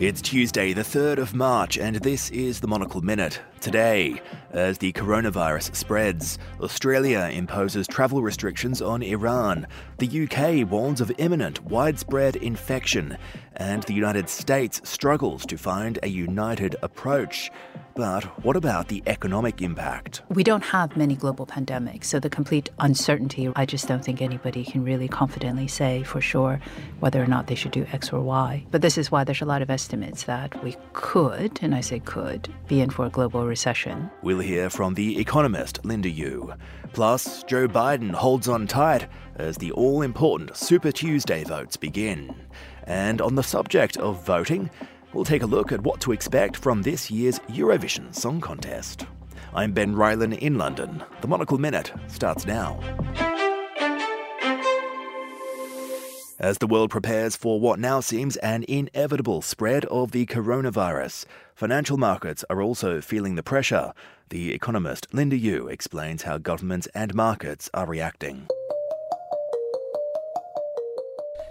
It's Tuesday, the 3rd of March, and this is the Monocle Minute. Today, as the coronavirus spreads, Australia imposes travel restrictions on Iran, the UK warns of imminent widespread infection, and the United States struggles to find a united approach. But what about the economic impact? We don't have many global pandemics, so the complete uncertainty, I just don't think anybody can really confidently say for sure whether or not they should do X or Y. But this is why there's a lot of estimates that we could, and I say could, be in for a global recession. We'll hear from the economist Linda Yueh. Plus, Joe Biden holds on tight as the all important Super Tuesday votes begin. And on the subject of voting, we'll take a look at what to expect from this year's Eurovision Song Contest. I'm Ben Rylan in London. The Monocle Minute starts now. As the world prepares for what now seems an inevitable spread of the coronavirus, financial markets are also feeling the pressure. The economist Linda Yueh explains how governments and markets are reacting.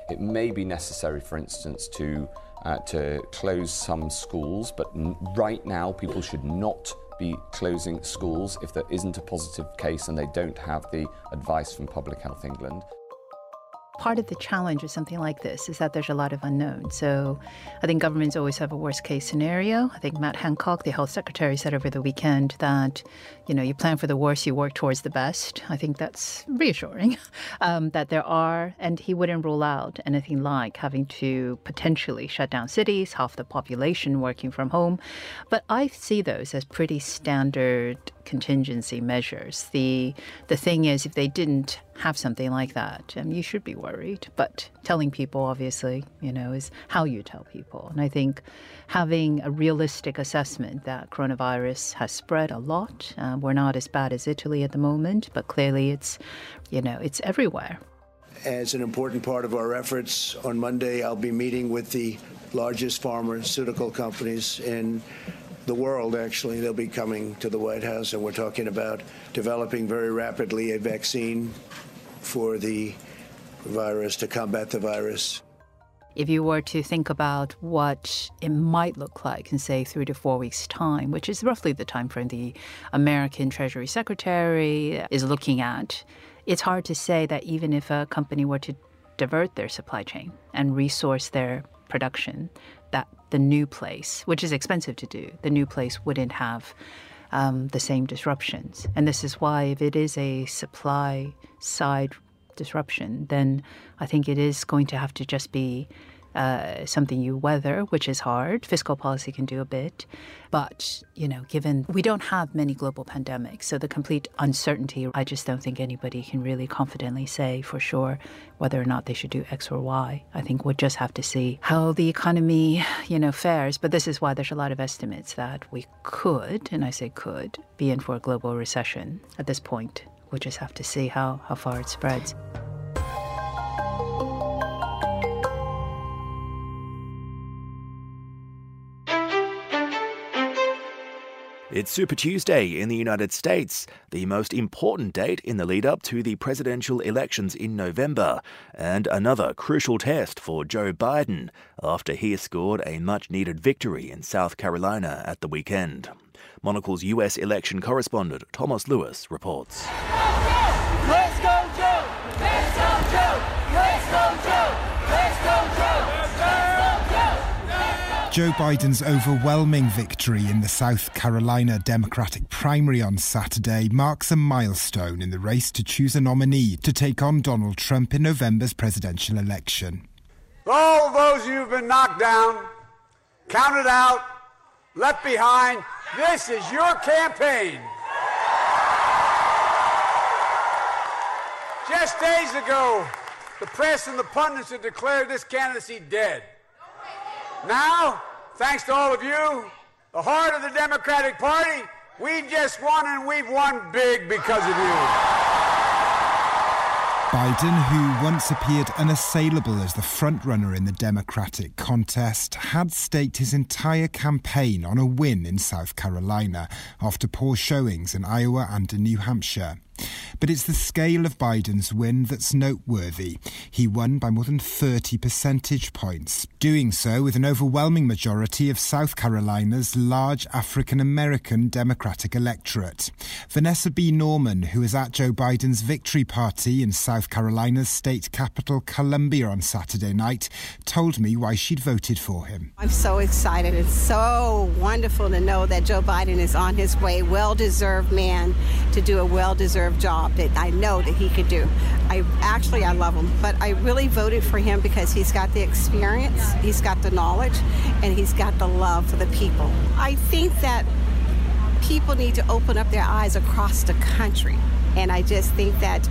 It may be necessary, for instance, to uh, to close some schools, but right now people should not be closing schools if there isn't a positive case and they don't have the advice from Public Health England part of the challenge of something like this is that there's a lot of unknown. So I think governments always have a worst case scenario. I think Matt Hancock, the health secretary, said over the weekend that, you know, you plan for the worst, you work towards the best. I think that's reassuring um, that there are, and he wouldn't rule out anything like having to potentially shut down cities, half the population working from home. But I see those as pretty standard contingency measures. The the thing is, if they didn't have something like that, um, you should be worried. But telling people, obviously, you know, is how you tell people. And I think having a realistic assessment that coronavirus has spread a lot. Uh, we're not as bad as Italy at the moment, but clearly it's, you know, it's everywhere. As an important part of our efforts, on Monday I'll be meeting with the largest pharmaceutical companies in the world, actually. They'll be coming to the White House, and we're talking about developing very rapidly a vaccine for the virus to combat the virus. If you were to think about what it might look like in, say, three to four weeks' time, which is roughly the time frame the American Treasury Secretary is looking at, it's hard to say that even if a company were to divert their supply chain and resource their production, that the new place, which is expensive to do, the new place wouldn't have um, the same disruptions. And this is why, if it is a supply side disruption, then I think it is going to have to just be uh, something you weather, which is hard. Fiscal policy can do a bit. But, you know, given we don't have many global pandemics, so the complete uncertainty, I just don't think anybody can really confidently say for sure whether or not they should do X or Y. I think we'll just have to see how the economy, you know, fares. But this is why there's a lot of estimates that we could, and I say could, be in for a global recession at this point. We'll just have to see how, how far it spreads. It's Super Tuesday in the United States, the most important date in the lead up to the presidential elections in November, and another crucial test for Joe Biden after he scored a much needed victory in South Carolina at the weekend. Monocle's US election correspondent Tomos Lewis reports. Let's go, Joe! Joe Biden's overwhelming victory in the South Carolina Democratic primary on Saturday marks a milestone in the race to choose a nominee to take on Donald Trump in November's presidential election. For all those who've been knocked down, counted out, left behind, this is your campaign. Just days ago, the press and the pundits had declared this candidacy dead. Now, thanks to all of you, the heart of the Democratic Party, we've just won and we've won big because of you. Biden, who once appeared unassailable as the frontrunner in the Democratic contest, had staked his entire campaign on a win in South Carolina after poor showings in Iowa and in New Hampshire. But it's the scale of Biden's win that's noteworthy. He won by more than 30 percentage points, doing so with an overwhelming majority of South Carolina's large African American Democratic electorate. Vanessa B. Norman, who was at Joe Biden's victory party in South Carolina's state capital, Columbia, on Saturday night, told me why she'd voted for him. I'm so excited. It's so wonderful to know that Joe Biden is on his way, well deserved man, to do a well deserved job that I know that he could do. I actually I love him, but I really voted for him because he's got the experience, he's got the knowledge, and he's got the love for the people. I think that people need to open up their eyes across the country, and I just think that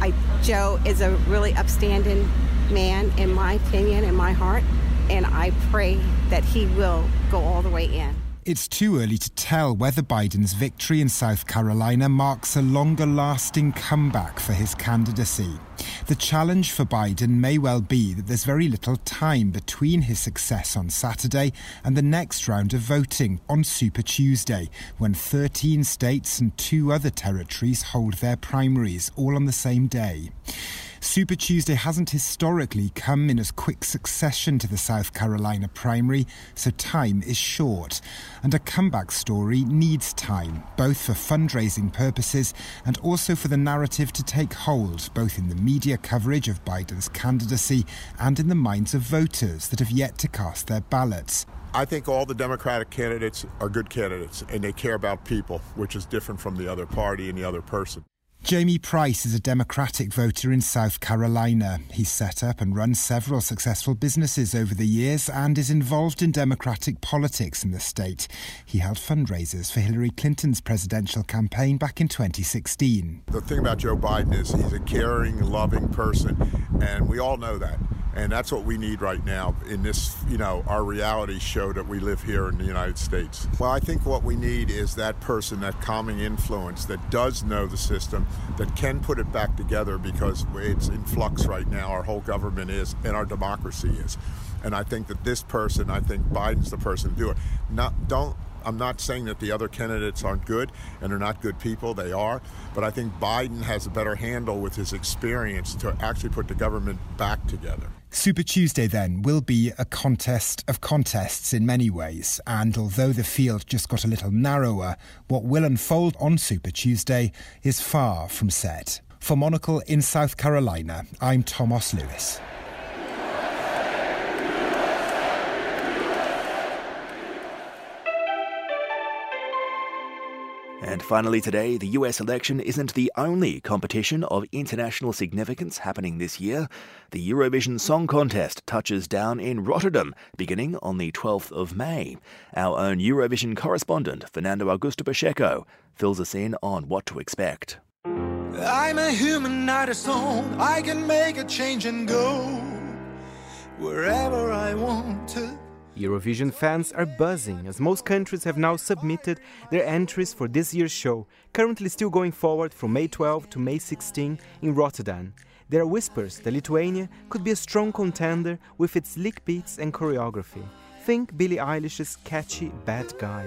I, Joe is a really upstanding man, in my opinion, in my heart, and I pray that he will go all the way in. It's too early to tell whether Biden's victory in South Carolina marks a longer lasting comeback for his candidacy. The challenge for Biden may well be that there's very little time between his success on Saturday and the next round of voting on Super Tuesday, when 13 states and two other territories hold their primaries all on the same day. Super Tuesday hasn't historically come in as quick succession to the South Carolina primary, so time is short. And a comeback story needs time, both for fundraising purposes and also for the narrative to take hold, both in the media coverage of Biden's candidacy and in the minds of voters that have yet to cast their ballots. I think all the Democratic candidates are good candidates and they care about people, which is different from the other party and the other person. Jamie Price is a Democratic voter in South Carolina. He's set up and run several successful businesses over the years and is involved in Democratic politics in the state. He held fundraisers for Hillary Clinton's presidential campaign back in 2016. The thing about Joe Biden is he's a caring, loving person, and we all know that. And that's what we need right now in this, you know, our reality show that we live here in the United States. Well, I think what we need is that person, that calming influence that does know the system, that can put it back together because it's in flux right now. Our whole government is, and our democracy is. And I think that this person, I think Biden's the person to do it. Not, don't I'm not saying that the other candidates aren't good and are not good people. They are. But I think Biden has a better handle with his experience to actually put the government back together. Super Tuesday, then, will be a contest of contests in many ways. And although the field just got a little narrower, what will unfold on Super Tuesday is far from set. For Monocle in South Carolina, I'm Tomos Lewis. And finally, today, the US election isn't the only competition of international significance happening this year. The Eurovision Song Contest touches down in Rotterdam, beginning on the 12th of May. Our own Eurovision correspondent, Fernando Augusto Pacheco, fills us in on what to expect. I'm a human, not a. I can make a change and go wherever I want to. Eurovision fans are buzzing as most countries have now submitted their entries for this year's show, currently still going forward from May 12 to May 16 in Rotterdam. There are whispers that Lithuania could be a strong contender with its lick beats and choreography. Think Billie Eilish's catchy Bad Guy.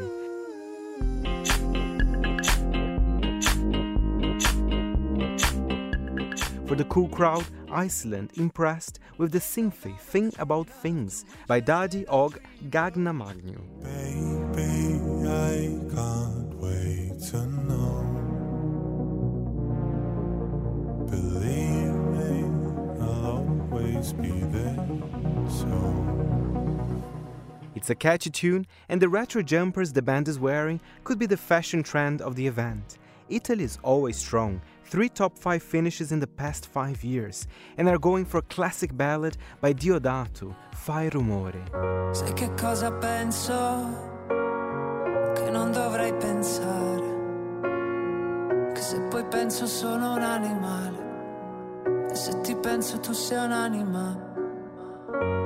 For the cool crowd, Iceland impressed with the synthy Think About Things by Daddy Og Gagnamagnið. Baby, I can't wait to know. Believe me, I'll always be there. So. It's a catchy tune, and the retro jumpers the band is wearing could be the fashion trend of the event. Italy is always strong, three top five finishes in the past five years, and are going for a classic ballad by Diodato, Fai rumore. Sai che cosa penso? Che non dovrei pensare. Che se poi penso sono un animale. E se ti penso tu sei un'anima.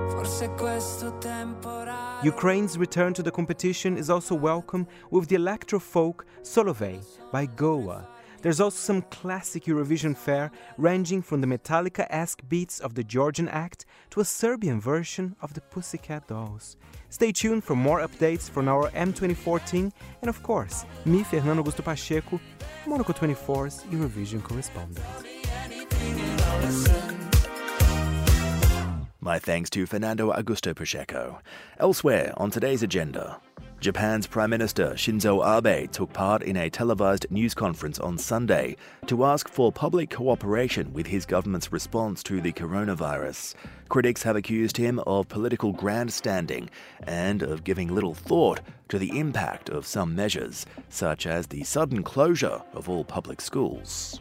Forse questo temporale. Ukraine's return to the competition is also welcome with the electro folk Solovey by Go_A. There's also some classic Eurovision fare, ranging from the Metallica esque beats of the Georgian Act to a Serbian version of the Pussycat Dolls. Stay tuned for more updates from our M2014 and, of course, me, Fernando Augusto Pacheco, Monocle 24's Eurovision correspondent. My thanks to Fernando Augusto Pacheco. Elsewhere on today's agenda, Japan's Prime Minister Shinzo Abe took part in a televised news conference on Sunday to ask for public cooperation with his government's response to the coronavirus. Critics have accused him of political grandstanding and of giving little thought to the impact of some measures, such as the sudden closure of all public schools.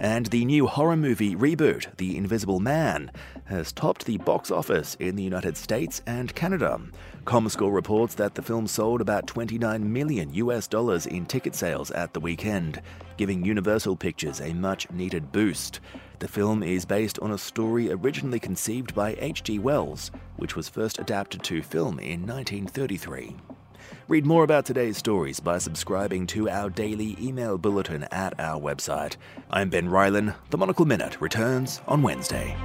And the new horror movie reboot, The Invisible Man, has topped the box office in the United States and Canada. Comscore reports that the film sold about 29 million US dollars in ticket sales at the weekend, giving Universal Pictures a much needed boost. The film is based on a story originally conceived by H.G. Wells, which was first adapted to film in 1933. Read more about today's stories by subscribing to our daily email bulletin at our website. I'm Ben Rylan. The Monocle Minute returns on Wednesday.